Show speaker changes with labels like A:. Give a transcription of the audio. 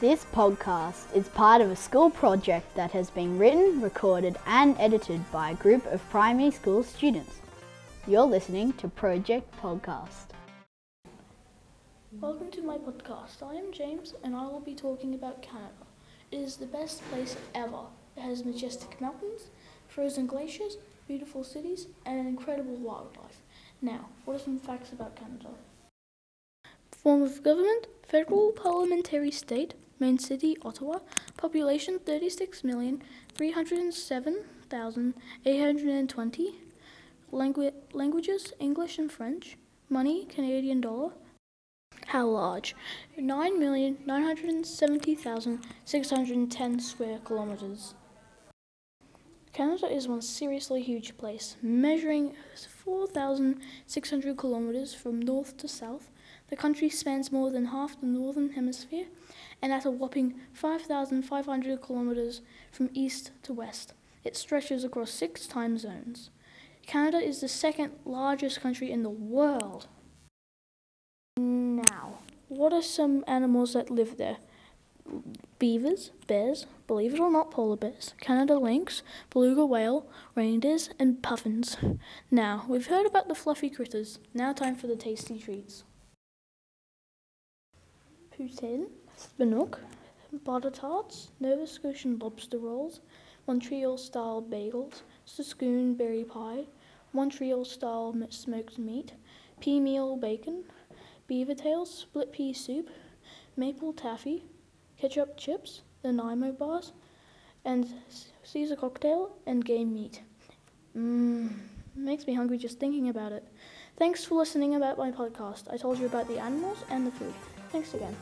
A: This podcast is part of a school project that has been written, recorded, and edited by a group of primary school students. You're listening to Project Podcast.
B: Welcome to my podcast. I am James and I will be talking about Canada. It is the best place ever. It has majestic mountains, frozen glaciers, beautiful cities, and incredible wildlife. Now, what are some facts about Canada? Form of government Federal Parliamentary State, Main City Ottawa, population 36,307,820, Langu- languages English and French, money Canadian dollar. How large? 9,970,610 square kilometers. Canada is one seriously huge place, measuring 4,600 kilometers from north to south. The country spans more than half the northern hemisphere and at a whopping 5,500 kilometers from east to west. It stretches across six time zones. Canada is the second largest country in the world. Now, what are some animals that live there? Beavers, bears, believe it or not, polar bears, Canada lynx, beluga whale, reindeers, and puffins. Now, we've heard about the fluffy critters. Now, time for the tasty treats. Poutine, spinook, butter tarts, Nova Scotian lobster rolls, Montreal style bagels, Saskatoon berry pie, Montreal style smoked meat, pea meal bacon, beaver tails, split pea soup, maple taffy, ketchup chips, the Nanaimo bars, and Caesar cocktail and game meat. Mmm, makes me hungry just thinking about it. Thanks for listening about my podcast. I told you about the animals and the food. Thanks again.